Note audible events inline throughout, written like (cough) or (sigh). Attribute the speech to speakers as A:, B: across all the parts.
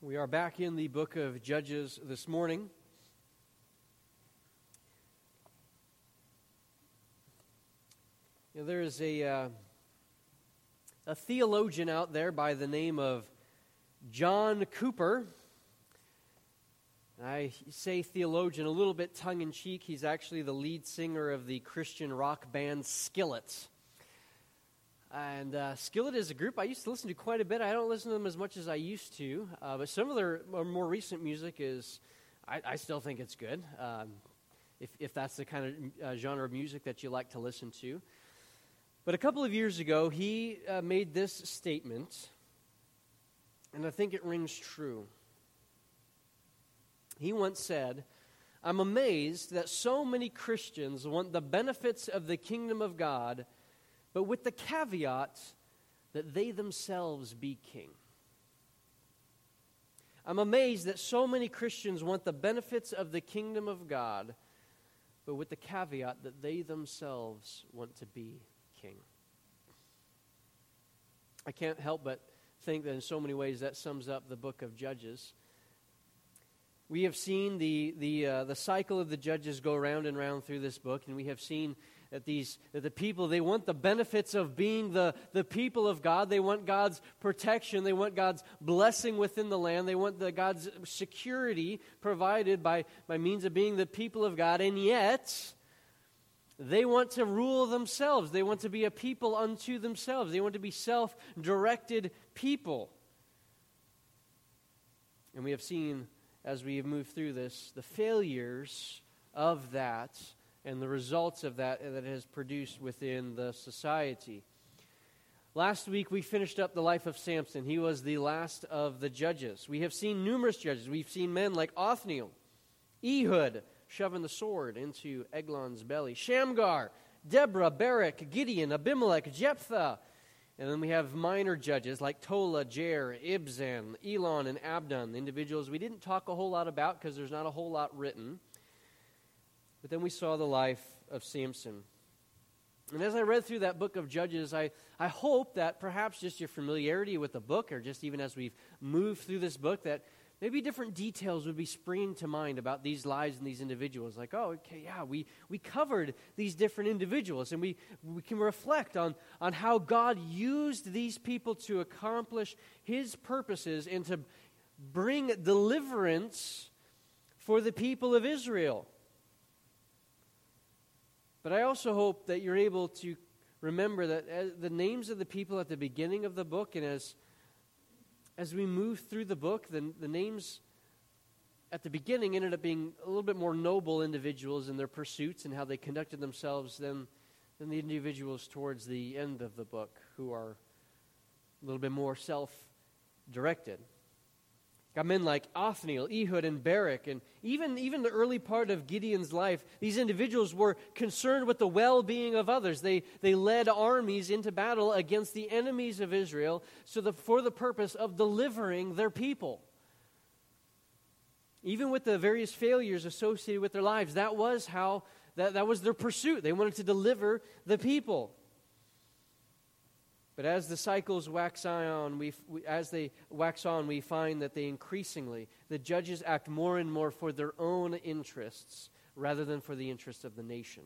A: We are back in the book of Judges this morning. You know, there is a, uh, a theologian out there by the name of John Cooper. I say theologian a little bit tongue in cheek. He's actually the lead singer of the Christian rock band Skillet. And uh, Skillet is a group I used to listen to quite a bit. I don't listen to them as much as I used to, uh, but some of their more recent music is, I, I still think it's good. Um, if, if that's the kind of uh, genre of music that you like to listen to. But a couple of years ago, he uh, made this statement, and I think it rings true. He once said, I'm amazed that so many Christians want the benefits of the kingdom of God but with the caveat that they themselves be king. I'm amazed that so many Christians want the benefits of the kingdom of God, but with the caveat that they themselves want to be king. I can't help but think that in so many ways that sums up the book of Judges. We have seen the, the, uh, the cycle of the judges go round and round through this book, and we have seen that these that the people they want the benefits of being the, the people of god. They want god's protection. They want god's blessing within the land. They want the god's security provided by, by means of being the people of god. And yet they want to rule themselves. They want to be a people unto themselves. They want to be self-directed people. And we have seen as we have moved through this the failures of that and the results of that that it has produced within the society. Last week, we finished up the life of Samson. He was the last of the judges. We have seen numerous judges. We've seen men like Othniel, Ehud, shoving the sword into Eglon's belly, Shamgar, Deborah, Barak, Gideon, Abimelech, Jephthah. And then we have minor judges like Tola, Jair, Ibzan, Elon, and Abdon, individuals we didn't talk a whole lot about because there's not a whole lot written. But then we saw the life of Samson. And as I read through that book of Judges, I, I hope that perhaps just your familiarity with the book, or just even as we've moved through this book, that maybe different details would be springing to mind about these lives and these individuals. Like, oh, okay, yeah, we, we covered these different individuals, and we, we can reflect on, on how God used these people to accomplish his purposes and to bring deliverance for the people of Israel. But I also hope that you're able to remember that uh, the names of the people at the beginning of the book, and as, as we move through the book, the, the names at the beginning ended up being a little bit more noble individuals in their pursuits and how they conducted themselves than, than the individuals towards the end of the book who are a little bit more self directed. Got men like Othniel, Ehud, and Barak, and even, even the early part of Gideon's life, these individuals were concerned with the well being of others. They, they led armies into battle against the enemies of Israel so the, for the purpose of delivering their people. Even with the various failures associated with their lives, that was how that, that was their pursuit. They wanted to deliver the people. But as the cycles wax on, we, as they wax on, we find that they increasingly, the judges act more and more for their own interests rather than for the interests of the nation.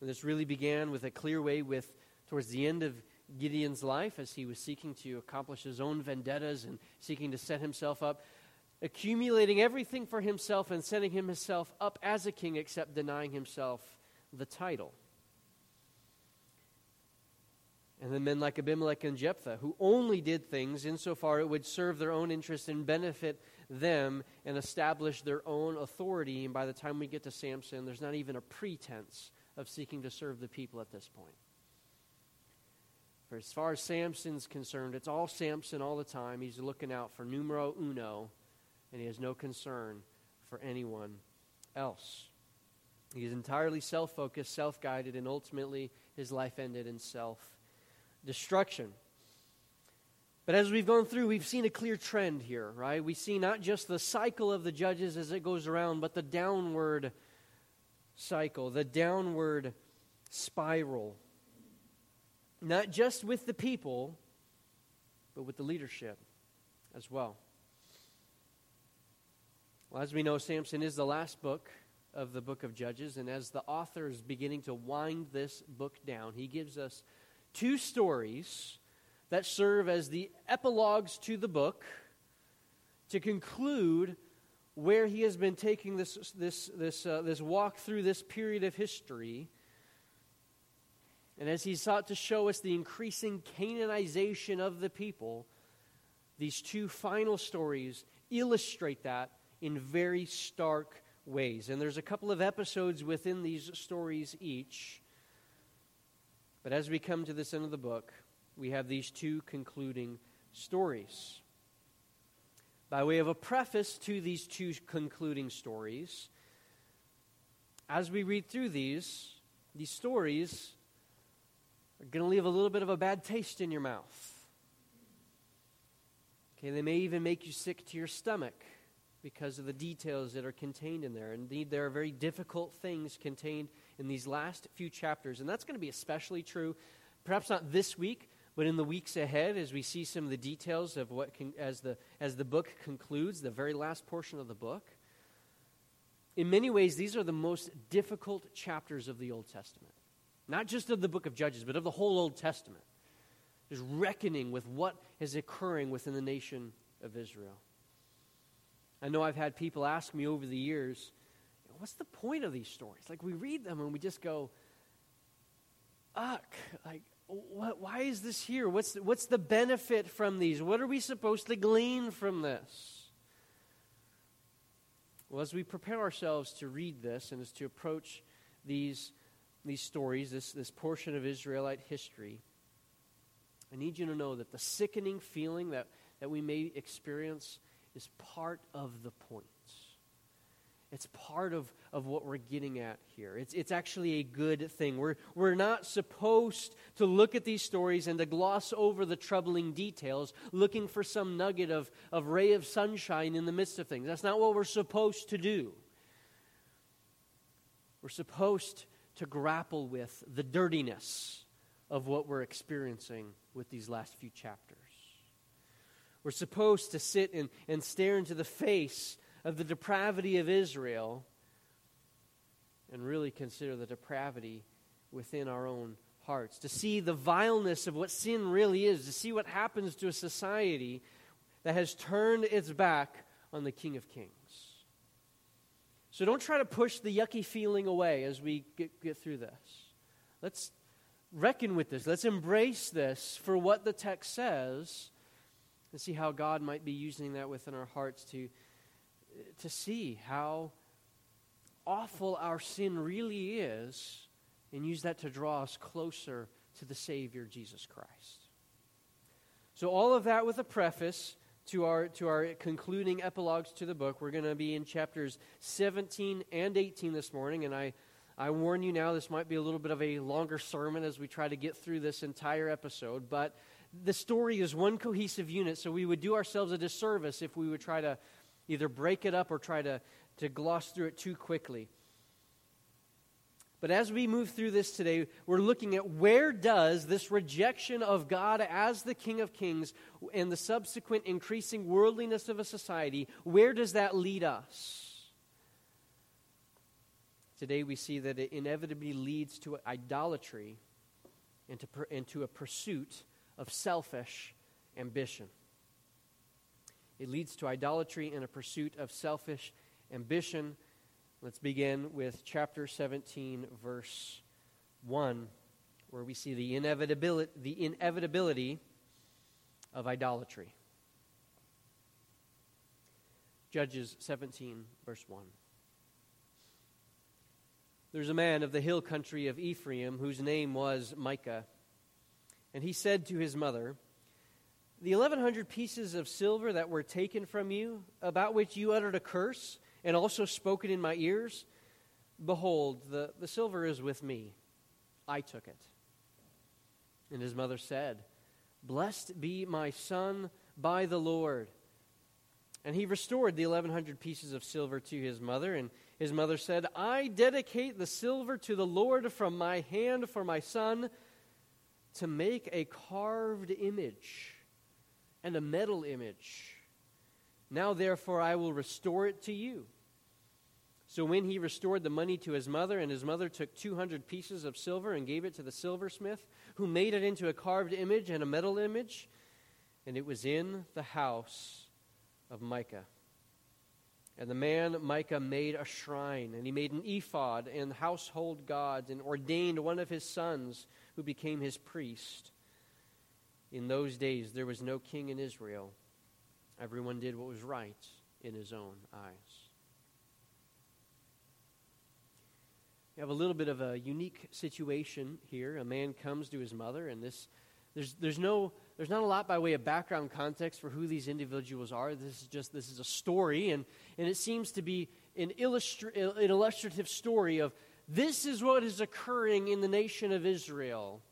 A: And this really began with a clear way with towards the end of Gideon's life as he was seeking to accomplish his own vendettas and seeking to set himself up, accumulating everything for himself and setting himself up as a king except denying himself the title and then men like Abimelech and Jephthah, who only did things insofar it would serve their own interest and benefit them and establish their own authority. And by the time we get to Samson, there's not even a pretense of seeking to serve the people at this point. For as far as Samson's concerned, it's all Samson all the time. He's looking out for numero uno, and he has no concern for anyone else. He is entirely self focused, self guided, and ultimately his life ended in self destruction. But as we've gone through, we've seen a clear trend here, right? We see not just the cycle of the judges as it goes around, but the downward cycle, the downward spiral. Not just with the people, but with the leadership as well. Well, as we know, Samson is the last book of the book of Judges, and as the author is beginning to wind this book down, he gives us two stories that serve as the epilogues to the book to conclude where he has been taking this, this, this, uh, this walk through this period of history. And as he sought to show us the increasing Canaanization of the people, these two final stories illustrate that in very stark ways. And there's a couple of episodes within these stories each. But as we come to this end of the book, we have these two concluding stories. By way of a preface to these two concluding stories, as we read through these, these stories are going to leave a little bit of a bad taste in your mouth. Okay, they may even make you sick to your stomach because of the details that are contained in there. Indeed, there are very difficult things contained in these last few chapters, and that's going to be especially true, perhaps not this week, but in the weeks ahead, as we see some of the details of what can, as the as the book concludes, the very last portion of the book. In many ways, these are the most difficult chapters of the Old Testament, not just of the book of Judges, but of the whole Old Testament. There's reckoning with what is occurring within the nation of Israel. I know I've had people ask me over the years, what's the point of these stories? Like we read them and we just go, uck, like what, why is this here? What's the, what's the benefit from these? What are we supposed to glean from this? Well, as we prepare ourselves to read this and as to approach these, these stories, this, this portion of Israelite history, I need you to know that the sickening feeling that, that we may experience is part of the point. It's part of, of what we're getting at here. It's, it's actually a good thing. We're, we're not supposed to look at these stories and to gloss over the troubling details, looking for some nugget of, of ray of sunshine in the midst of things. That's not what we're supposed to do. We're supposed to grapple with the dirtiness of what we're experiencing with these last few chapters. We're supposed to sit and, and stare into the face of the depravity of Israel and really consider the depravity within our own hearts, to see the vileness of what sin really is, to see what happens to a society that has turned its back on the King of Kings. So don't try to push the yucky feeling away as we get, get through this. Let's reckon with this. Let's embrace this for what the text says and see how God might be using that within our hearts to to see how awful our sin really is and use that to draw us closer to the Savior, Jesus Christ. So, all of that with a preface to our, to our concluding epilogues to the book. We're going to be in chapters 17 and 18 this morning, and I, I warn you now, this might be a little bit of a longer sermon as we try to get through this entire episode, but the story is one cohesive unit, so we would do ourselves a disservice if we would try to either break it up or try to, to gloss through it too quickly. But as we move through this today, we're looking at where does this rejection of God as the King of Kings and the subsequent increasing worldliness of a society, where does that lead us? Today we see that it inevitably leads to idolatry and to, and to a pursuit of selfish ambition. It leads to idolatry and a pursuit of selfish ambition. Let's begin with chapter 17, verse 1, where we see the inevitability, the inevitability of idolatry. Judges 17, verse 1. There's a man of the hill country of Ephraim whose name was Micah. And he said to his mother, the 1100 pieces of silver that were taken from you, about which you uttered a curse, and also spoken in my ears, behold, the, the silver is with me. I took it. And his mother said, Blessed be my son by the Lord. And he restored the 1100 pieces of silver to his mother. And his mother said, I dedicate the silver to the Lord from my hand for my son to make a carved image and a metal image Now, therefore, I will restore it to you. So when he restored the money to his mother, and his mother took 200 pieces of silver and gave it to the silversmith, who made it into a carved image and a metal image, and it was in the house of Micah. And the man Micah made a shrine, and he made an ephod and household gods, and ordained one of his sons who became his priest. In those days there was no king in Israel. Everyone did what was right in his own eyes. You have a little bit of a unique situation here. A man comes to his mother, and this there's there's no there's not a lot by way of background context for who these individuals are. This is just this is a story, and, and it seems to be an, illustra- an illustrative story of this is what is occurring in the nation of Israel.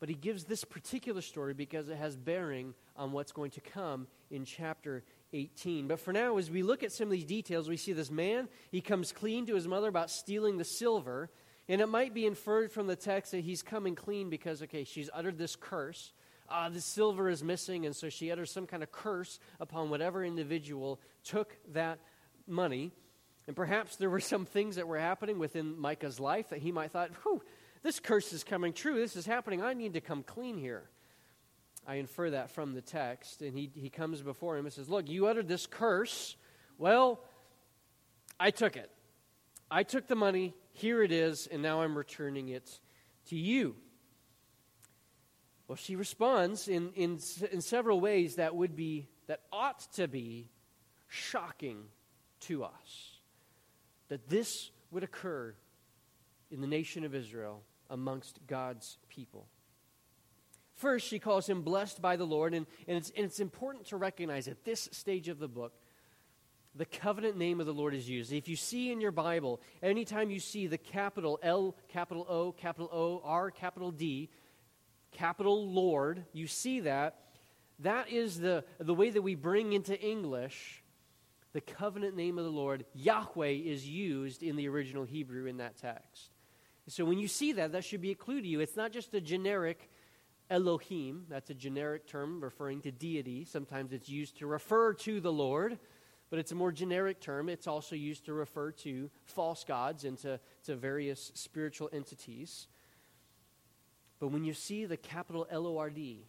A: But he gives this particular story because it has bearing on what's going to come in chapter 18. But for now, as we look at some of these details, we see this man, he comes clean to his mother about stealing the silver. And it might be inferred from the text that he's coming clean because, okay, she's uttered this curse uh, the silver is missing, and so she utters some kind of curse upon whatever individual took that money. And perhaps there were some things that were happening within Micah's life that he might thought, whew, this curse is coming true. This is happening. I need to come clean here. I infer that from the text. And he, he comes before him and says, Look, you uttered this curse. Well, I took it. I took the money. Here it is, and now I'm returning it to you. Well, she responds in, in, in several ways that would be, that ought to be shocking to us. That this would occur in the nation of Israel amongst God's people. First, she calls him blessed by the Lord, and, and, it's, and it's important to recognize at this stage of the book, the covenant name of the Lord is used. If you see in your Bible, anytime you see the capital L, capital O, capital O, R, capital D, capital Lord, you see that. That is the, the way that we bring into English the covenant name of the Lord. Yahweh is used in the original Hebrew in that text. So when you see that, that should be a clue to you. It's not just a generic Elohim, that's a generic term referring to deity. Sometimes it's used to refer to the Lord, but it's a more generic term. It's also used to refer to false gods and to, to various spiritual entities. But when you see the capital L O R D,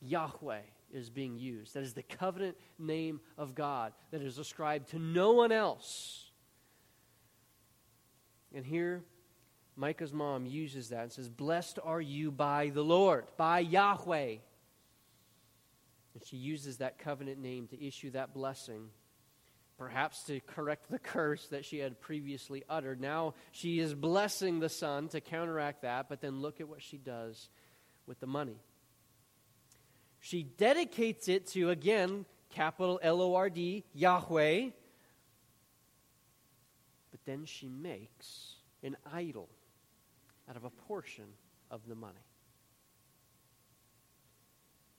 A: Yahweh is being used. That is the covenant name of God that is ascribed to no one else. And here, Micah's mom uses that and says, Blessed are you by the Lord, by Yahweh. And she uses that covenant name to issue that blessing perhaps to correct the (laughs) curse that she had previously uttered. Now she is blessing the son to counteract that, but then look at what she does with the money. She dedicates it to, again, capital L O R D, Yahweh, but then she makes an idol out of a portion of the money.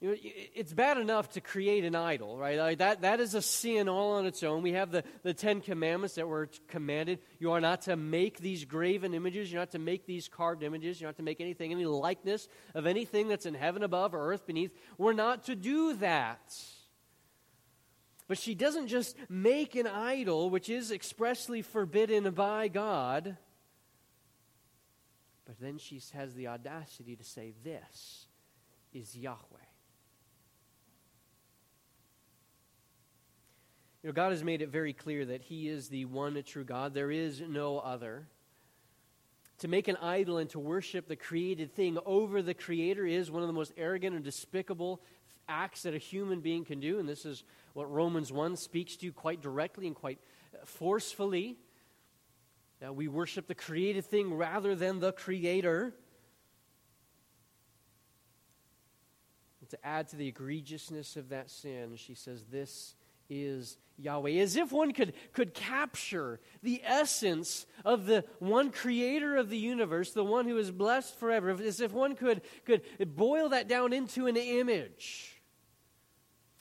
A: You know, it's bad enough to create an idol, right? Like that, that is a sin all on its own. We have the, the Ten Commandments that were commanded. You are not to make these graven images. You're not to make these carved images. You're not to make anything, any likeness of anything that's in heaven above or earth beneath. We're not to do that. But she doesn't just make an idol, which is expressly forbidden by God, but then she has the audacity to say, This is Yahweh. You know, God has made it very clear that He is the one true God. There is no other. To make an idol and to worship the created thing over the Creator is one of the most arrogant and despicable acts that a human being can do. And this is what Romans 1 speaks to quite directly and quite forcefully. That we worship the created thing rather than the Creator. And to add to the egregiousness of that sin, she says, This is Yahweh. As if one could, could capture the essence of the one creator of the universe, the one who is blessed forever, as if one could, could boil that down into an image.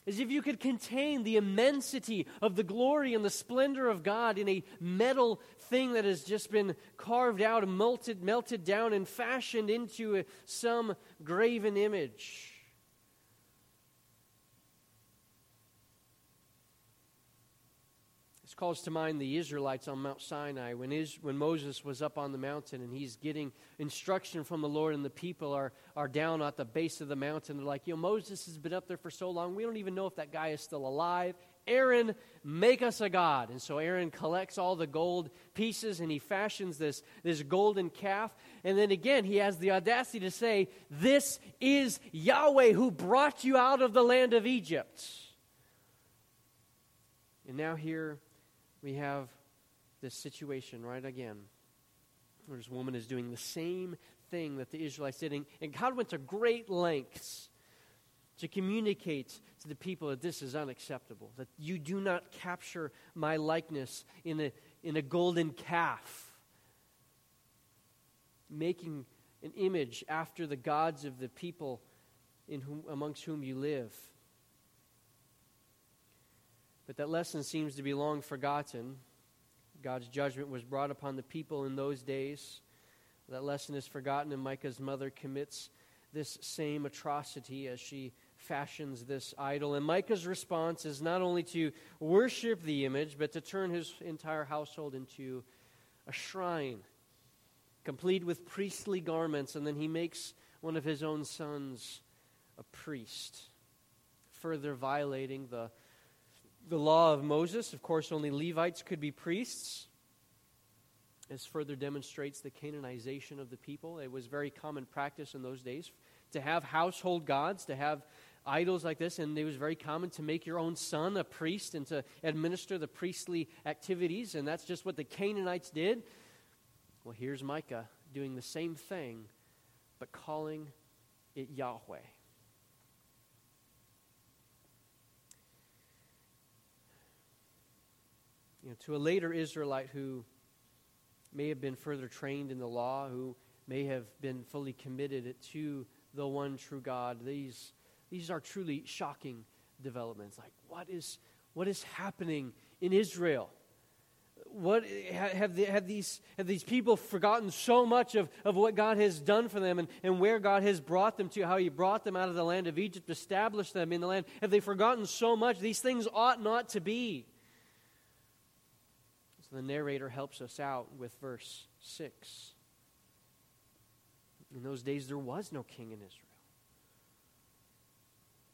A: As if you could contain the immensity of the glory and the splendor of God in a metal thing that has just been carved out melted, melted down and fashioned into some graven image. Calls to mind the Israelites on Mount Sinai when, Is, when Moses was up on the mountain and he's getting instruction from the Lord, and the people are, are down at the base of the mountain. They're like, know, Moses has been up there for so long, we don't even know if that guy is still alive. Aaron, make us a God. And so Aaron collects all the gold pieces and he fashions this, this golden calf. And then again, he has the audacity to say, This is Yahweh who brought you out of the land of Egypt. And now here we have this situation right again where this woman is doing the same thing that the Israelites did. And God went to great lengths to communicate to the people that this is unacceptable, that you do not capture my likeness in a, in a golden calf, making an image after the gods of the people in whom, amongst whom you live. But that lesson seems to be long forgotten. God's judgment was brought upon the people in those days. That lesson is forgotten, and Micah's mother commits this same atrocity as she fashions this idol. And Micah's response is not only to worship the image, but to turn his entire household into a shrine, complete with priestly garments, and then he makes one of his own sons a priest, further violating the the law of Moses. Of course, only Levites could be priests. This further demonstrates the Canaanization of the people. It was very common practice in those days to have household gods, to have idols like this, and it was very common to make your own son a priest and to administer the priestly activities, and that's just what the Canaanites did. Well, here's Micah doing the same thing, but calling it Yahweh. You know, to a later Israelite who may have been further trained in the law, who may have been fully committed to the one true God, these, these are truly shocking developments. Like, what is, what is happening in Israel? What have, have, these, have these people forgotten so much of, of what God has done for them and, and where God has brought them to, how He brought them out of the land of Egypt, established them in the land? Have they forgotten so much? These things ought not to be the narrator helps us out with verse 6. In those days, there was no king in Israel.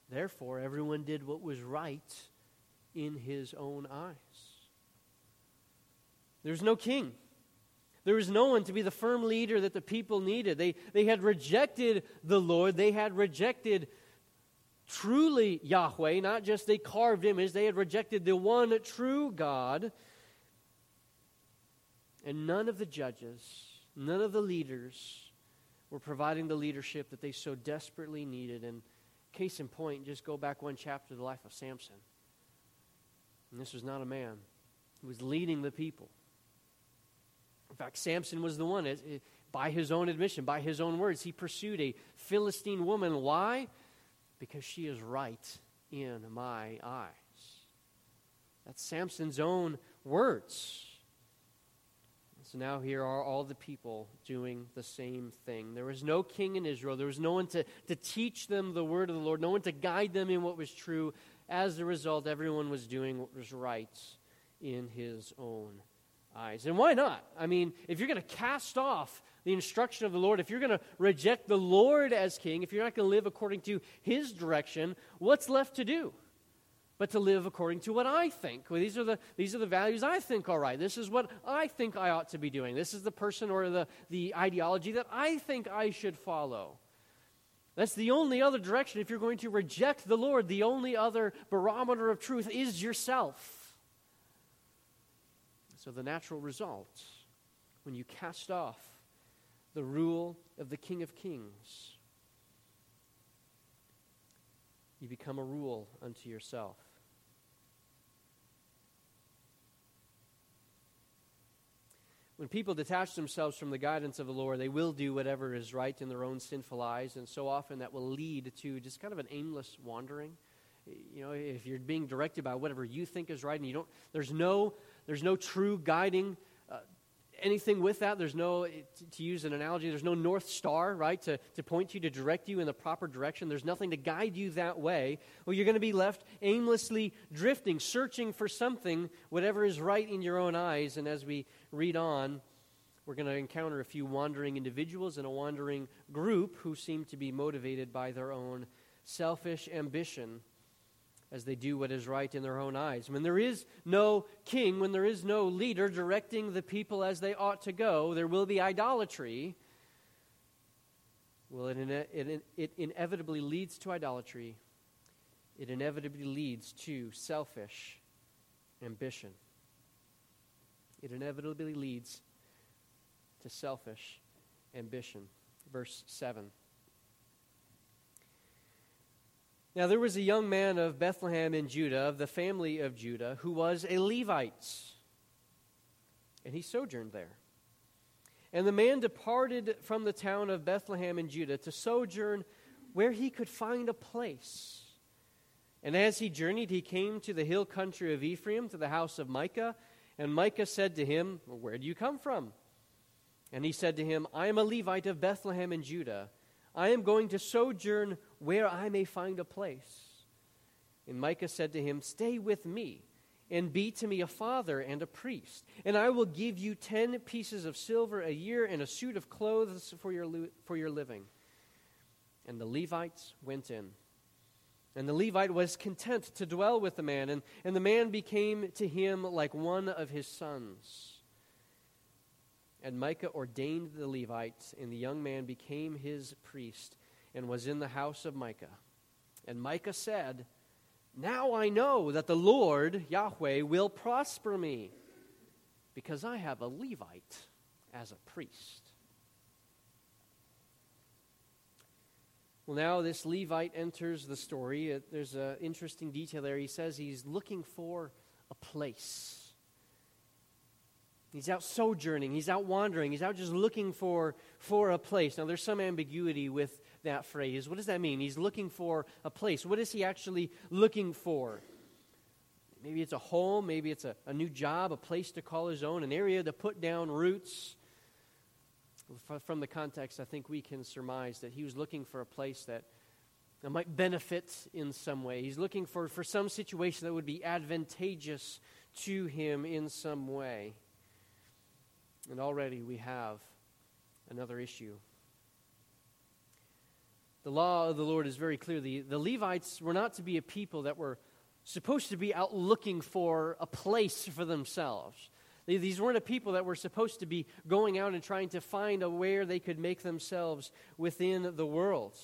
A: Therefore, everyone did what was right in his own eyes. There was no king. There was no one to be the firm leader that the people needed. They, they had rejected the Lord. They had rejected truly Yahweh, not just a carved image. They had rejected the one true God. And none of the judges, none of the leaders were providing the leadership that they so desperately needed. And case in point, just go back one chapter to the life of Samson. And this was not a man who was leading the people. In fact, Samson was the one, by his own admission, by his own words, he pursued a Philistine woman. Why? Because she is right in my eyes. That's Samson's own words. So now here are all the people doing the same thing. There was no king in Israel. There was no one to, to teach them the word of the Lord, no one to guide them in what was true. As a result, everyone was doing what was right in his own eyes. And why not? I mean, if you're going to cast off the instruction of the Lord, if you're going to reject the Lord as king, if you're not going to live according to his direction, what's left to do? But to live according to what I think. Well, these, are the, these are the values I think are right. This is what I think I ought to be doing. This is the person or the, the ideology that I think I should follow. That's the only other direction. If you're going to reject the Lord, the only other barometer of truth is yourself. So, the natural result, when you cast off the rule of the King of Kings, you become a rule unto yourself. When people detach themselves from the guidance of the Lord, they will do whatever is right in their own sinful eyes, and so often that will lead to just kind of an aimless wandering. You know, if you're being directed by whatever you think is right, and you don't, there's no, there's no true guiding uh, anything with that. There's no, to use an analogy, there's no North Star, right, to, to point you, to direct you in the proper direction. There's nothing to guide you that way. Well, you're going to be left aimlessly drifting, searching for something, whatever is right in your own eyes. And as we read on, we're going to encounter a few wandering individuals and a wandering group who seem to be motivated by their own selfish ambition as they do what is right in their own eyes. When there is no king, when there is no leader directing the people as they ought to go, there will be idolatry. Well, it, it, it inevitably leads to idolatry. It inevitably leads to selfish ambition. It inevitably leads to selfish ambition. Verse 7. Now, there was a young man of Bethlehem in Judah, of the family of Judah, who was a Levite, and he sojourned there. And the man departed from the town of Bethlehem in Judah to sojourn where he could find a place. And as he journeyed, he came to the hill country of Ephraim, to the house of Micah. And Micah said to him, Where do you come from? And he said to him, I am a Levite of Bethlehem in Judah. I am going to sojourn where I may find a place. And Micah said to him, Stay with me, and be to me a father and a priest. And I will give you ten pieces of silver a year and a suit of clothes for your, for your living. And the Levites went in. And the Levite was content to dwell with the man, and, and the man became to him like one of his sons. And Micah ordained the Levites, and the young man became his priest and was in the house of Micah. And Micah said, Now I know that the Lord, Yahweh, will prosper me, because I have a Levite as a priest. Well, now this Levite enters the story. Uh, there's an interesting detail there. He says he's looking for a place. He's out sojourning. He's out wandering. He's out just looking for, for a place. Now, there's some ambiguity with that phrase. What does that mean? He's looking for a place. What is he actually looking for? Maybe it's a home. Maybe it's a, a new job, a place to call his own, an area to put down roots. From the context, I think we can surmise that he was looking for a place that, might benefit in some way. He's looking for, for some situation that would be advantageous to him in some way. And already we have another issue. The law of the Lord is very clear. The, the Levites were not to be a people that were supposed to be out looking for a place for themselves. These weren't a people that were supposed to be going out and trying to find a where they could make themselves within the world.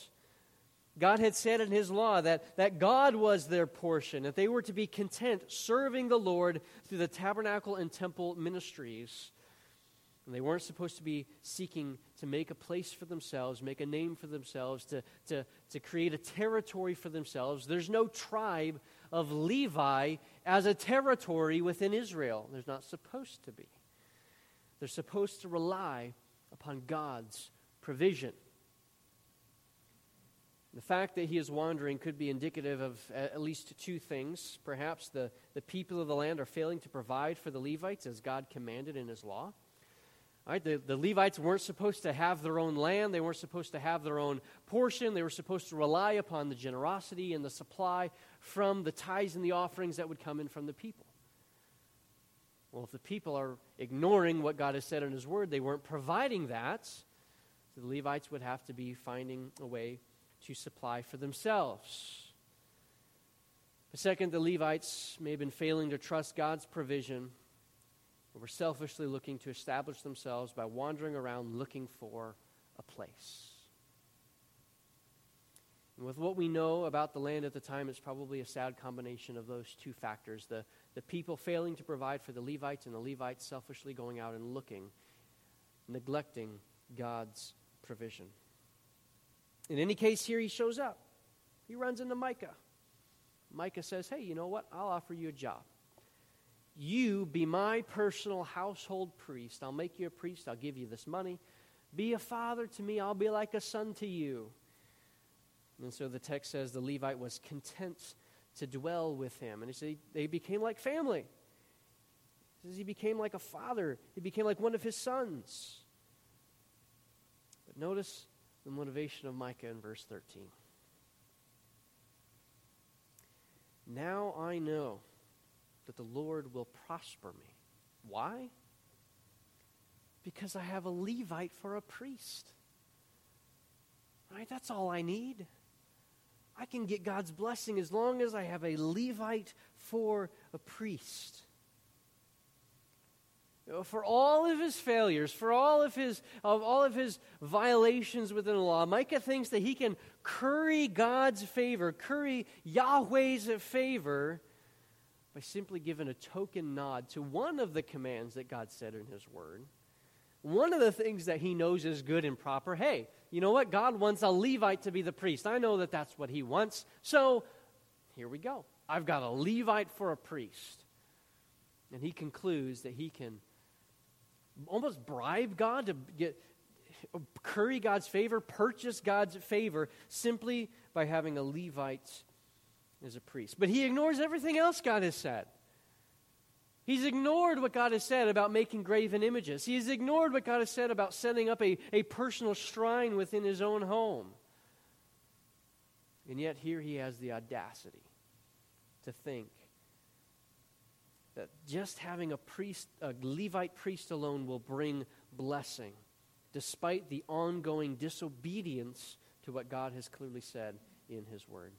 A: God had said in His law that, that God was their portion, that they were to be content serving the Lord through the tabernacle and temple ministries. And they weren't supposed to be seeking to make a place for themselves, make a name for themselves, to, to, to create a territory for themselves. There's no tribe of Levi as a territory within Israel. There's not supposed to be. They're supposed to rely upon God's provision. The fact that he is wandering could be indicative of at least two things. Perhaps the, the people of the land are failing to provide for the Levites as God commanded in his law. Right? The, the Levites weren't supposed to have their own land. They weren't supposed to have their own portion. They were supposed to rely upon the generosity and the supply from the tithes and the offerings that would come in from the people. Well, if the people are ignoring what God has said in His Word, they weren't providing that, the Levites would have to be finding a way to supply for themselves. But second, the Levites may have been failing to trust God's provision who were selfishly looking to establish themselves by wandering around looking for a place. And with what we know about the land at the time, it's probably a sad combination of those two factors the, the people failing to provide for the Levites, and the Levites selfishly going out and looking, neglecting God's provision. In any case, here he shows up. He runs into Micah. Micah says, Hey, you know what? I'll offer you a job. You be my personal household priest. I'll make you a priest. I'll give you this money. Be a father to me. I'll be like a son to you. And so the text says the Levite was content to dwell with him. And said they became like family. He says he became like a father, he became like one of his sons. But notice the motivation of Micah in verse 13. Now I know that the Lord will prosper me. Why? Because I have a Levite for a priest. Right? That's all I need. I can get God's blessing as long as I have a Levite for a priest. For all of his failures, for all of his, of all of his violations within the law, Micah thinks that he can curry God's favor, curry Yahweh's favor by simply giving a token nod to one of the commands that God said in his word. One of the things that he knows is good and proper. Hey, you know what? God wants a Levite to be the priest. I know that that's what he wants. So here we go. I've got a Levite for a priest. And he concludes that he can almost bribe God to get curry God's favor, purchase God's favor simply by having a Levite as a priest. But he ignores everything else God has said. He's ignored what God has said about making graven images. He's ignored what God has said about setting up a, a personal shrine within his own home. And yet, here he has the audacity to think that just having a priest, a Levite priest alone, will bring blessing, despite the ongoing disobedience to what God has clearly said in his word.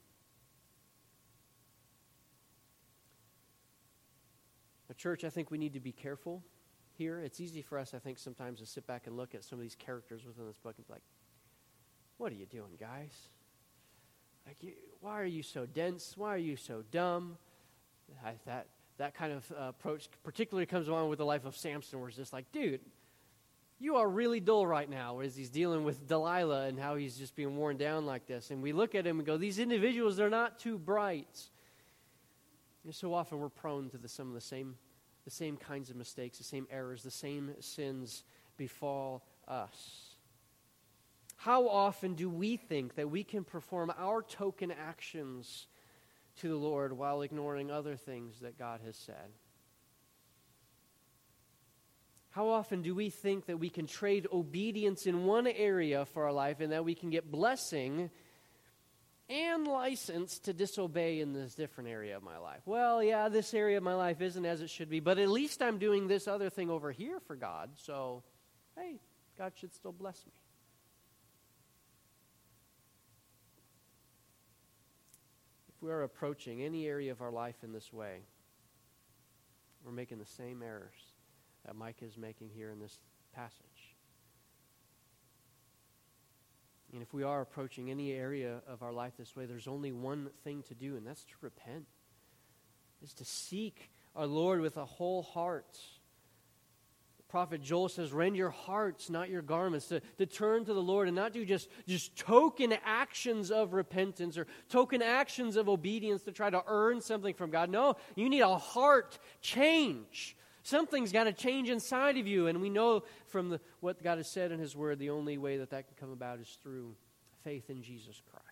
A: Now, church, I think we need to be careful here. It's easy for us, I think, sometimes to sit back and look at some of these characters within this book and be like, what are you doing, guys? Like, you, why are you so dense? Why are you so dumb? I, that, that kind of uh, approach particularly comes along with the life of Samson, where it's just like, dude, you are really dull right now, as he's dealing with Delilah and how he's just being worn down like this. And we look at him and go, these individuals, they're not too bright. And so often we're prone to the, some of the same, the same kinds of mistakes, the same errors, the same sins befall us. How often do we think that we can perform our token actions to the Lord while ignoring other things that God has said? How often do we think that we can trade obedience in one area for our life and that we can get blessing and license to disobey in this different area of my life. Well, yeah, this area of my life isn't as it should be, but at least I'm doing this other thing over here for God, so hey, God should still bless me. If we are approaching any area of our life in this way, we're making the same errors that Micah is making here in this passage. And if we are approaching any area of our life this way, there's only one thing to do, and that's to repent. Is to seek our Lord with a whole heart. The prophet Joel says, Rend your hearts, not your garments. To, to turn to the Lord and not do just, just token actions of repentance or token actions of obedience to try to earn something from God. No, you need a heart change. Something's got to change inside of you. And we know from the, what God has said in His Word, the only way that that can come about is through faith in Jesus Christ.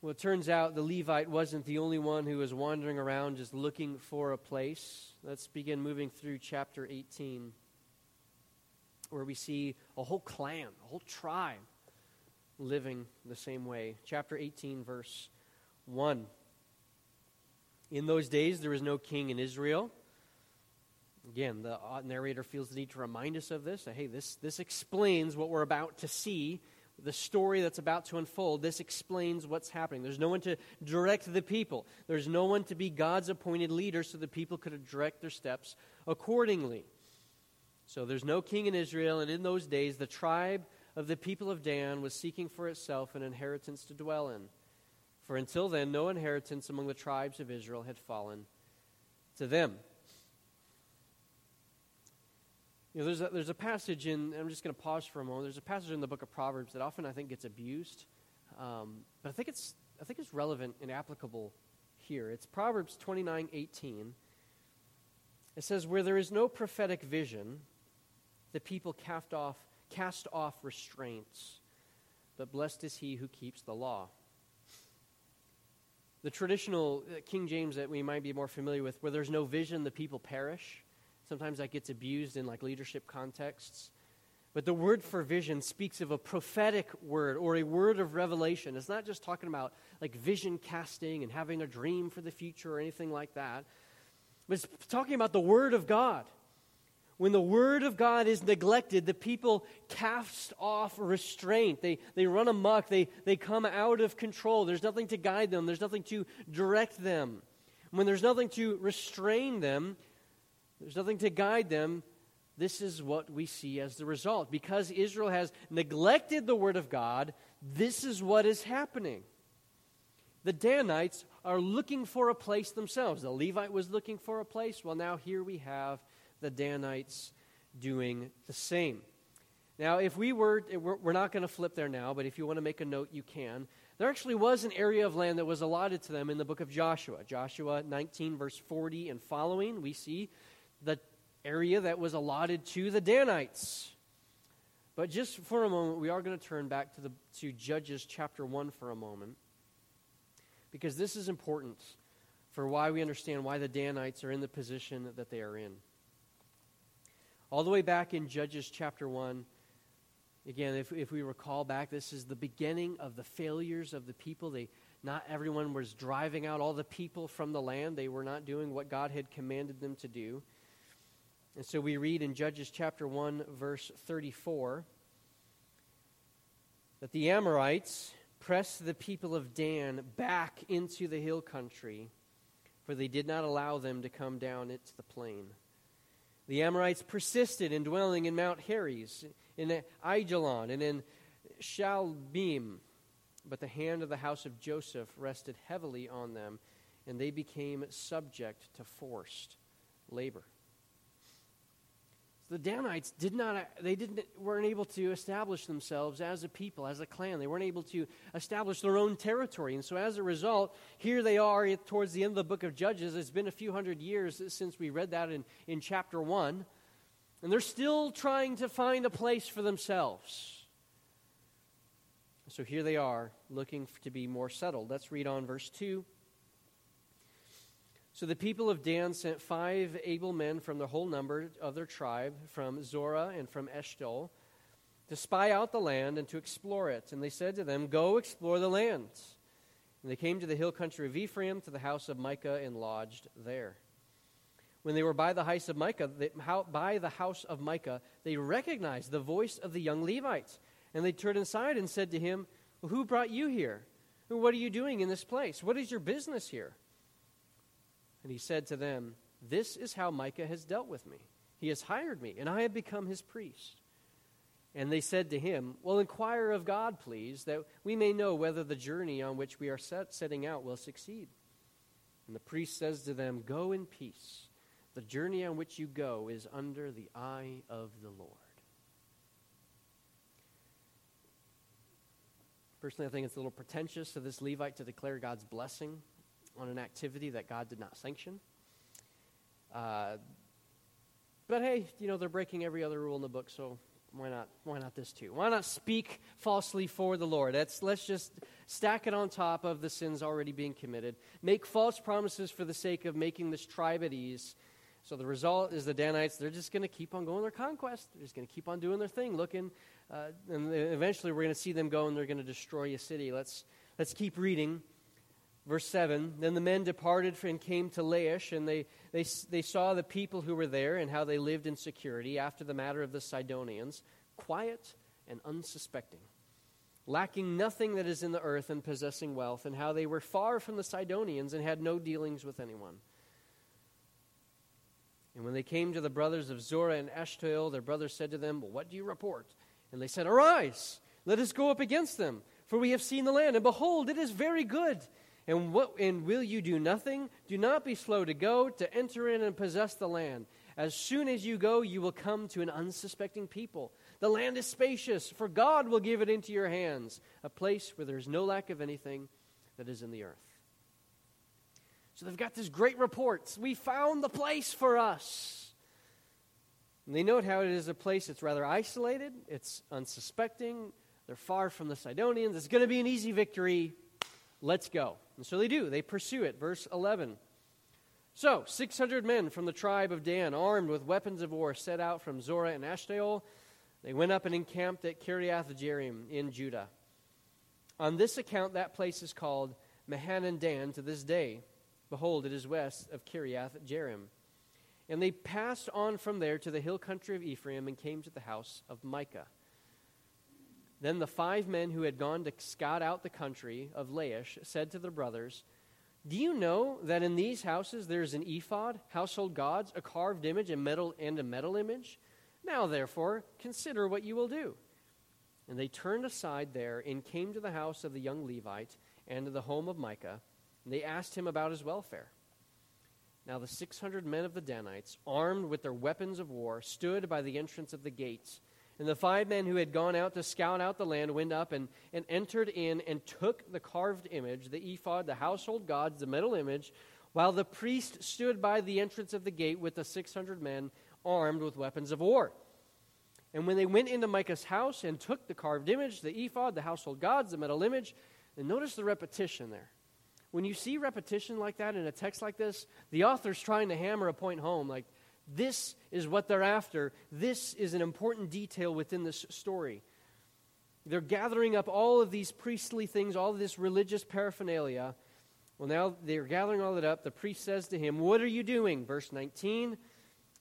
A: Well, it turns out the Levite wasn't the only one who was wandering around just looking for a place. Let's begin moving through chapter 18, where we see a whole clan, a whole tribe living the same way. Chapter 18, verse 1. In those days, there was no king in Israel. Again, the narrator feels the need to remind us of this. That, hey, this, this explains what we're about to see, the story that's about to unfold. This explains what's happening. There's no one to direct the people, there's no one to be God's appointed leader so the people could direct their steps accordingly. So there's no king in Israel, and in those days, the tribe of the people of Dan was seeking for itself an inheritance to dwell in. For until then, no inheritance among the tribes of Israel had fallen to them. You know, there's a, there's a passage in, I'm just going to pause for a moment. There's a passage in the book of Proverbs that often I think gets abused, um, but I think, it's, I think it's relevant and applicable here. It's Proverbs 29 18. It says, Where there is no prophetic vision, the people cast off, cast off restraints, but blessed is he who keeps the law. The traditional uh, King James that we might be more familiar with, where there's no vision, the people perish. Sometimes that gets abused in like leadership contexts. But the word for vision speaks of a prophetic word or a word of revelation. It's not just talking about like vision casting and having a dream for the future or anything like that. But it's talking about the word of God. When the word of God is neglected, the people cast off restraint. They, they run amok. They, they come out of control. There's nothing to guide them, there's nothing to direct them. When there's nothing to restrain them, there's nothing to guide them, this is what we see as the result. Because Israel has neglected the word of God, this is what is happening. The Danites are looking for a place themselves. The Levite was looking for a place. Well, now here we have the Danites doing the same. Now, if we were, we're not going to flip there now, but if you want to make a note, you can. There actually was an area of land that was allotted to them in the book of Joshua. Joshua 19, verse 40 and following, we see the area that was allotted to the Danites. But just for a moment, we are going to turn back to, the, to Judges chapter 1 for a moment, because this is important for why we understand why the Danites are in the position that they are in. All the way back in Judges chapter 1, again, if, if we recall back, this is the beginning of the failures of the people. They, not everyone was driving out all the people from the land, they were not doing what God had commanded them to do. And so we read in Judges chapter 1, verse 34, that the Amorites pressed the people of Dan back into the hill country, for they did not allow them to come down into the plain. The Amorites persisted in dwelling in Mount Heres, in Aijalon, and in Shaalbim. but the hand of the house of Joseph rested heavily on them, and they became subject to forced labor the Danites did not, they didn't, weren't able to establish themselves as a people, as a clan. They weren't able to establish their own territory. And so as a result, here they are towards the end of the book of Judges. It's been a few hundred years since we read that in, in chapter 1. And they're still trying to find a place for themselves. So here they are, looking to be more settled. Let's read on verse 2. So the people of Dan sent five able men from the whole number of their tribe, from Zorah and from Eshtaol, to spy out the land and to explore it. And they said to them, Go explore the land. And they came to the hill country of Ephraim, to the house of Micah, and lodged there. When they were by the house of Micah, they, how, by the house of Micah, they recognized the voice of the young Levites. And they turned aside and said to him, well, Who brought you here? What are you doing in this place? What is your business here? And he said to them, This is how Micah has dealt with me. He has hired me, and I have become his priest. And they said to him, Well, inquire of God, please, that we may know whether the journey on which we are set, setting out will succeed. And the priest says to them, Go in peace. The journey on which you go is under the eye of the Lord. Personally, I think it's a little pretentious of this Levite to declare God's blessing on an activity that God did not sanction. Uh, but hey, you know, they're breaking every other rule in the book, so why not why not this too? Why not speak falsely for the lord? Let's, let's just stack it on top of the sins already being committed. Make false promises for the sake of making this tribe at ease. So the result is the danites they're just going to keep on going their conquest. They're just going to keep on doing their thing looking uh, and eventually we're going to see them go and they're going to destroy a city. Let's let's keep reading Verse 7 Then the men departed and came to Laish, and they, they, they saw the people who were there and how they lived in security after the matter of the Sidonians, quiet and unsuspecting, lacking nothing that is in the earth and possessing wealth, and how they were far from the Sidonians and had no dealings with anyone. And when they came to the brothers of Zorah and Eshtaol, their brothers said to them, well, What do you report? And they said, Arise, let us go up against them, for we have seen the land, and behold, it is very good. And, what, and will you do nothing? Do not be slow to go, to enter in and possess the land. As soon as you go, you will come to an unsuspecting people. The land is spacious, for God will give it into your hands, a place where there is no lack of anything that is in the earth. So they've got this great report. We found the place for us. And they note how it is a place that's rather isolated, it's unsuspecting, they're far from the Sidonians. It's going to be an easy victory let's go. And so they do. They pursue it. Verse 11. So, 600 men from the tribe of Dan, armed with weapons of war, set out from Zorah and Eshtaol. They went up and encamped at Kiriath Jearim in Judah. On this account, that place is called Mahaneh Dan to this day. Behold, it is west of Kiriath Jearim. And they passed on from there to the hill country of Ephraim and came to the house of Micah. Then the five men who had gone to scout out the country of Laish said to their brothers, Do you know that in these houses there is an ephod, household gods, a carved image, and metal and a metal image? Now therefore consider what you will do. And they turned aside there and came to the house of the young Levite and to the home of Micah, and they asked him about his welfare. Now the six hundred men of the Danites, armed with their weapons of war, stood by the entrance of the gates. And the five men who had gone out to scout out the land went up and, and entered in and took the carved image, the ephod, the household gods, the metal image, while the priest stood by the entrance of the gate with the six hundred men armed with weapons of war. And when they went into Micah's house and took the carved image, the ephod, the household gods, the metal image, and notice the repetition there. When you see repetition like that in a text like this, the author's trying to hammer a point home like, this is what they're after. This is an important detail within this story. They're gathering up all of these priestly things, all of this religious paraphernalia. Well, now they're gathering all that up. The priest says to him, What are you doing? Verse 19.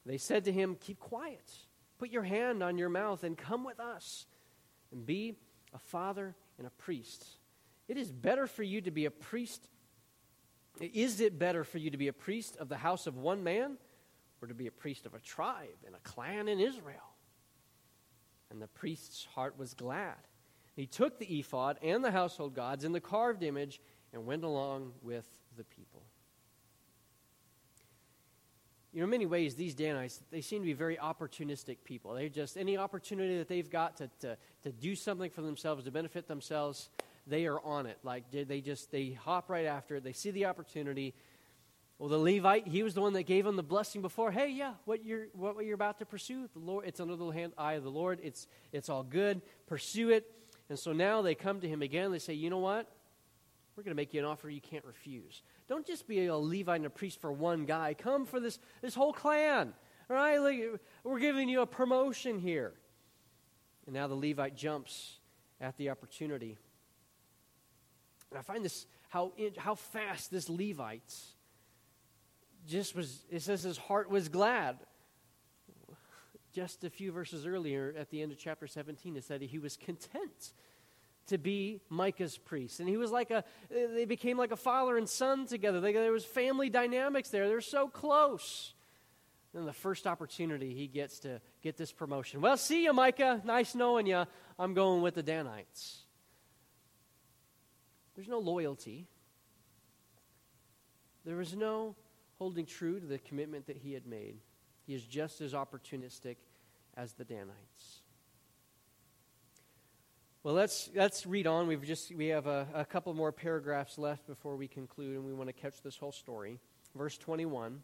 A: They said to him, Keep quiet. Put your hand on your mouth and come with us and be a father and a priest. It is better for you to be a priest. Is it better for you to be a priest of the house of one man to be a priest of a tribe and a clan in Israel? And the priest's heart was glad. He took the ephod and the household gods and the carved image and went along with the people you know, in many ways, these Danites, they seem to be very opportunistic people. They just, any opportunity that they've got to, to, to do something for themselves, to benefit themselves, they are on it. Like, they just, they hop right after it. They see the opportunity. Well, the Levite, he was the one that gave him the blessing before. Hey, yeah, what you're, what you're about to pursue, the Lord, it's under the hand, eye of the Lord. It's, it's all good. Pursue it. And so now they come to him again. They say, you know what? We're going to make you an offer you can't refuse. Don't just be a Levite and a priest for one guy. Come for this, this whole clan. All right? Like, we're giving you a promotion here. And now the Levite jumps at the opportunity. And I find this how, how fast this Levite just was, it says his heart was glad. Just a few verses earlier at the end of chapter 17, it said he was content to be Micah's priest. And he was like a, they became like a father and son together. They, there was family dynamics there. They're so close. And the first opportunity he gets to get this promotion. Well, see you, Micah. Nice knowing you. I'm going with the Danites. There's no loyalty. There was no holding true to the commitment that he had made. He is just as opportunistic as the Danites. Well, let's, let's read on. We've just, we have a, a couple more paragraphs left before we conclude, and we want to catch this whole story. Verse 21.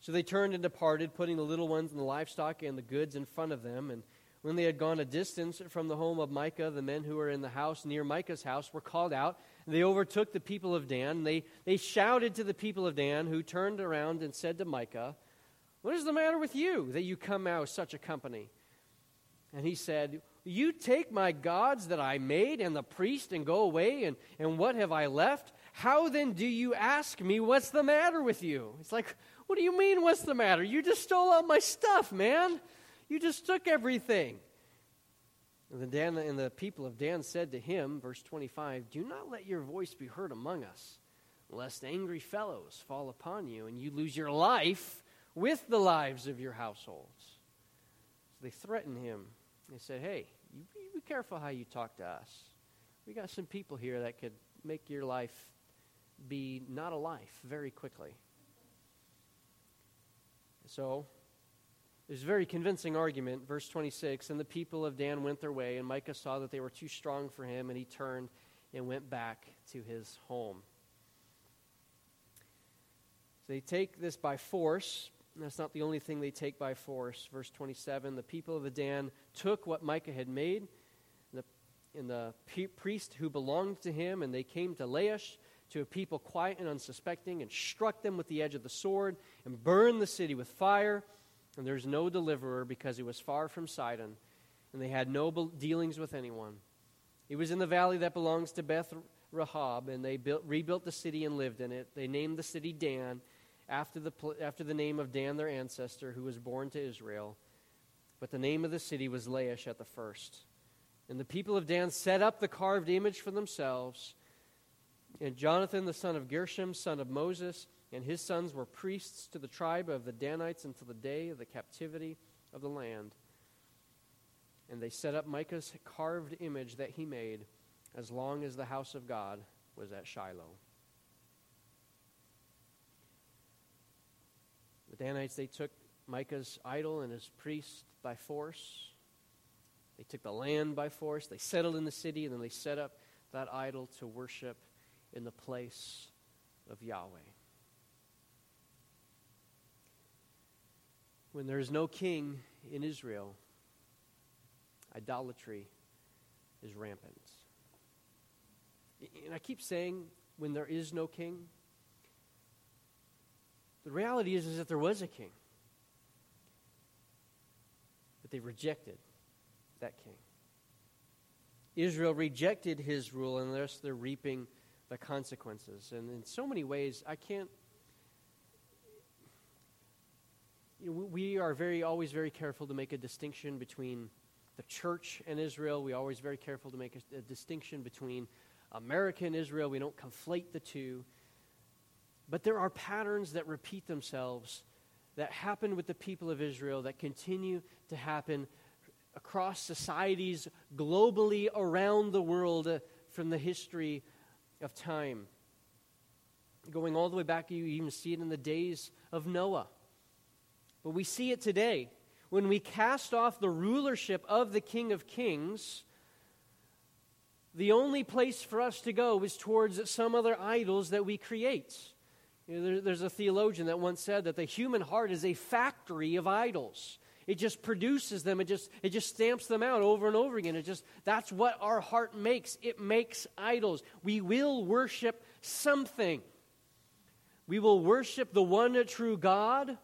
A: So they turned and departed, putting the little ones and the livestock and the goods in front of them. And when they had gone a distance from the home of Micah, the men who were in the house near Micah's house were called out. They overtook the people of Dan. They, they shouted to the people of Dan, who turned around and said to Micah, What is the matter with you that you come out such a company? And he said, you take my gods that I made and the priest and go away, and, and what have I left? How then do you ask me, What's the matter with you? It's like, What do you mean, what's the matter? You just stole all my stuff, man. You just took everything. And the, Dan, and the people of Dan said to him, verse 25, Do not let your voice be heard among us, lest angry fellows fall upon you and you lose your life with the lives of your households. So they threatened him. They said, Hey, you be careful how you talk to us. We got some people here that could make your life be not a life very quickly. So, there's a very convincing argument. Verse 26 And the people of Dan went their way, and Micah saw that they were too strong for him, and he turned and went back to his home. So they take this by force, that's not the only thing they take by force. Verse 27 The people of the Dan took what Micah had made, the, and the priest who belonged to him, and they came to Laish, to a people quiet and unsuspecting, and struck them with the edge of the sword, and burned the city with fire. And there was no deliverer because he was far from Sidon, and they had no dealings with anyone. It was in the valley that belongs to Beth Rehob, and they built, rebuilt the city and lived in it. They named the city Dan after the, after the name of Dan, their ancestor, who was born to Israel. But the name of the city was Laish at the first. And the people of Dan set up the carved image for themselves. And Jonathan, the son of Gershom, son of Moses, and his sons were priests to the tribe of the Danites until the day of the captivity of the land. And they set up Micah's carved image that he made as long as the house of God was at Shiloh. The Danites, they took Micah's idol and his priest by force. They took the land by force. They settled in the city, and then they set up that idol to worship in the place of Yahweh. When there is no king in Israel, idolatry is rampant. And I keep saying, when there is no king, the reality is, is that there was a king. But they rejected that king. Israel rejected his rule, and thus they're reaping the consequences. And in so many ways, I can't. You know, we are very, always very careful to make a distinction between the church and Israel. We're always very careful to make a, a distinction between America and Israel. We don't conflate the two. But there are patterns that repeat themselves that happened with the people of Israel that continue to happen across societies globally around the world from the history of time. Going all the way back, you even see it in the days of Noah. But we see it today. When we cast off the rulership of the King of Kings, the only place for us to go is towards some other idols that we create. You know, there, there's a theologian that once said that the human heart is a factory of idols. It just produces them. It just, it just stamps them out over and over again. It just, that's what our heart makes. It makes idols. We will worship something. We will worship the one true God,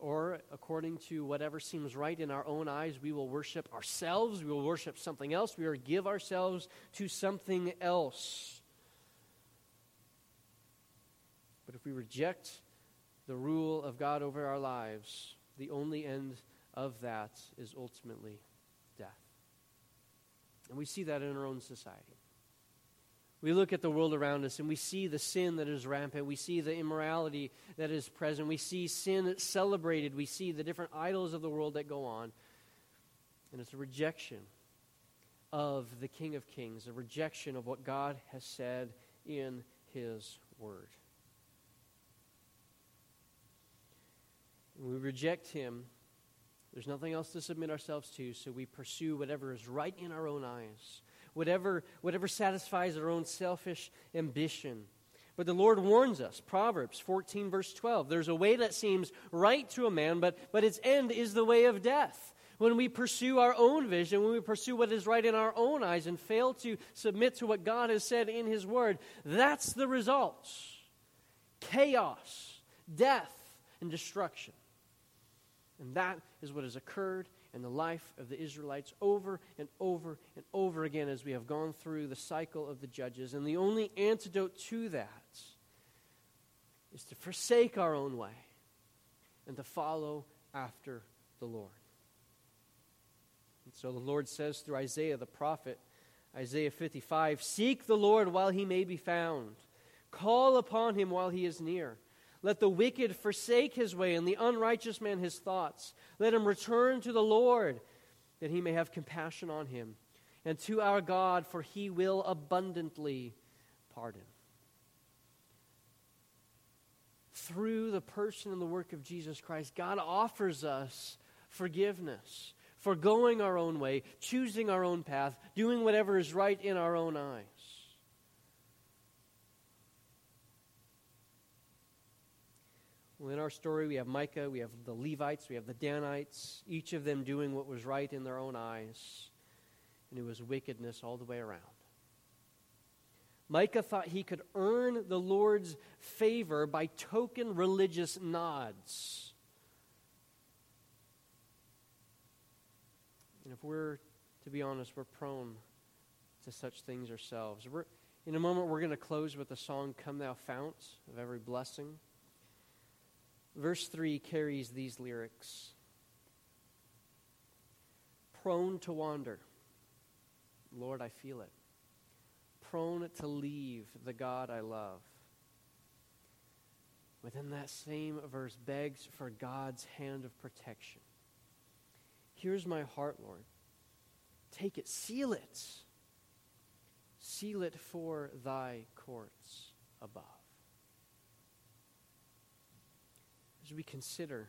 A: or according to whatever seems right in our own eyes, we will worship ourselves. We will worship something else. We will give ourselves to something else. But if we reject the rule of God over our lives, the only end of that is ultimately death. And we see that in our own society. We look at the world around us and we see the sin that is rampant. We see the immorality that is present. We see sin celebrated. We see the different idols of the world that go on. And it's a rejection of the King of Kings, a rejection of what God has said in His Word. When we reject Him, there's nothing else to submit ourselves to, so we pursue whatever is right in our own eyes, whatever, whatever satisfies our own selfish ambition. But the Lord warns us, Proverbs 14, verse 12 there's a way that seems right to a man, but, but its end is the way of death. When we pursue our own vision, when we pursue what is right in our own eyes and fail to submit to what God has said in His Word, that's the result chaos, death, and destruction. And that is what has occurred in the life of the Israelites over and over and over again as we have gone through the cycle of the judges. And the only antidote to that is to forsake our own way and to follow after the Lord. And so the Lord says through Isaiah the prophet, Isaiah 55 Seek the Lord while he may be found, call upon him while he is near. Let the wicked forsake his way, and the unrighteous man his thoughts. Let him return to the Lord, that he may have compassion on him, and to our God, for he will abundantly pardon. Through the person and the work of Jesus Christ, God offers us forgiveness for going our own way, choosing our own path, doing whatever is right in our own eyes. Well, in our story, we have Micah, we have the Levites, we have the Danites, each of them doing what was right in their own eyes. and it was wickedness all the way around. Micah thought he could earn the Lord's favor by token religious nods. And if we're, to be honest, we're prone to such things ourselves. We're, in a moment, we're going to close with the song, Come Thou Fount of Every Blessing. Verse 3 carries these lyrics Prone to wander. Lord, I feel it prone to leave the God I love. Within that same verse, begs for God's hand of protection. Here's my heart, Lord. Take it, seal it. Seal it for thy courts above. As we consider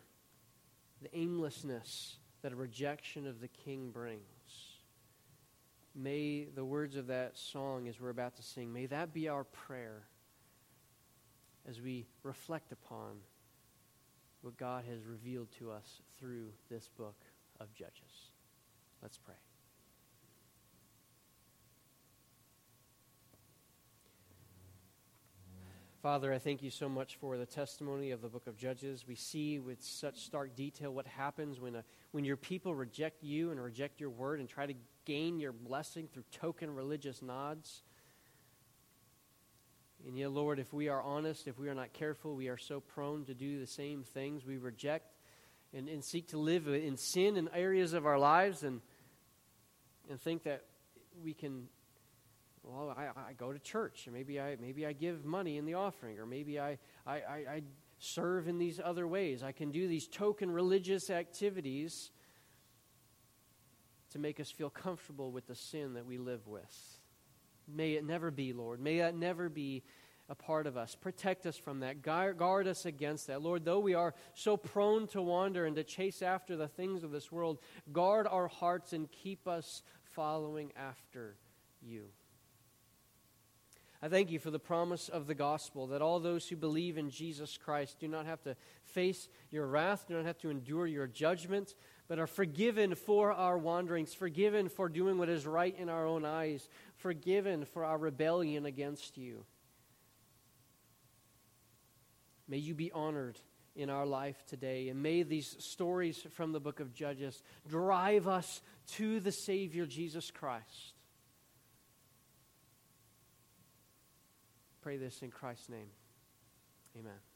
A: the aimlessness that a rejection of the king brings, may the words of that song as we're about to sing, may that be our prayer as we reflect upon what God has revealed to us through this book of Judges. Let's pray. Father, I thank you so much for the testimony of the book of Judges. We see with such stark detail what happens when, a, when your people reject you and reject your word and try to gain your blessing through token religious nods. And yet, Lord, if we are honest, if we are not careful, we are so prone to do the same things. We reject and, and seek to live in sin in areas of our lives and, and think that we can well, I, I go to church, or maybe I, maybe I give money in the offering, or maybe I, I, I, I serve in these other ways. I can do these token religious activities to make us feel comfortable with the sin that we live with. May it never be, Lord. May that never be a part of us. Protect us from that. Guard us against that. Lord, though we are so prone to wander and to chase after the things of this world, guard our hearts and keep us following after you. I thank you for the promise of the gospel that all those who believe in Jesus Christ do not have to face your wrath, do not have to endure your judgment, but are forgiven for our wanderings, forgiven for doing what is right in our own eyes, forgiven for our rebellion against you. May you be honored in our life today, and may these stories from the book of Judges drive us to the Savior Jesus Christ. Pray this in Christ's name. Amen.